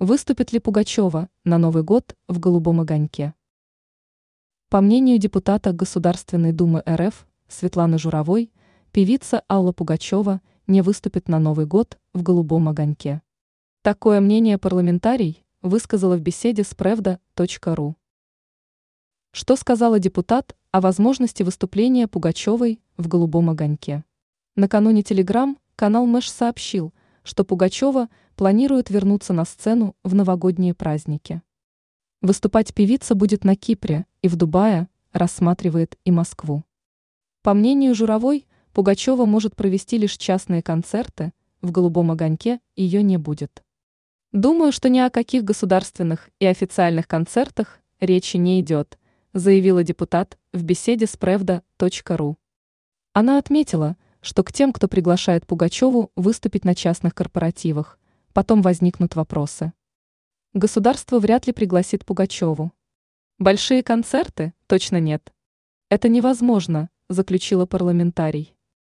Выступит ли Пугачева на Новый год в «Голубом огоньке»? По мнению депутата Государственной Думы РФ Светланы Журовой, певица Алла Пугачева не выступит на Новый год в «Голубом огоньке». Такое мнение парламентарий высказала в беседе с правда.ру. Что сказала депутат о возможности выступления Пугачевой в «Голубом огоньке»? Накануне Телеграм канал Мэш сообщил, что Пугачева планирует вернуться на сцену в новогодние праздники. Выступать певица будет на Кипре и в Дубае, рассматривает и Москву. По мнению Журовой, Пугачева может провести лишь частные концерты, в «Голубом огоньке» ее не будет. Думаю, что ни о каких государственных и официальных концертах речи не идет, заявила депутат в беседе с правда.ру. Она отметила, что к тем, кто приглашает Пугачеву выступить на частных корпоративах, потом возникнут вопросы. Государство вряд ли пригласит Пугачеву. Большие концерты точно нет. Это невозможно, заключила парламентарий.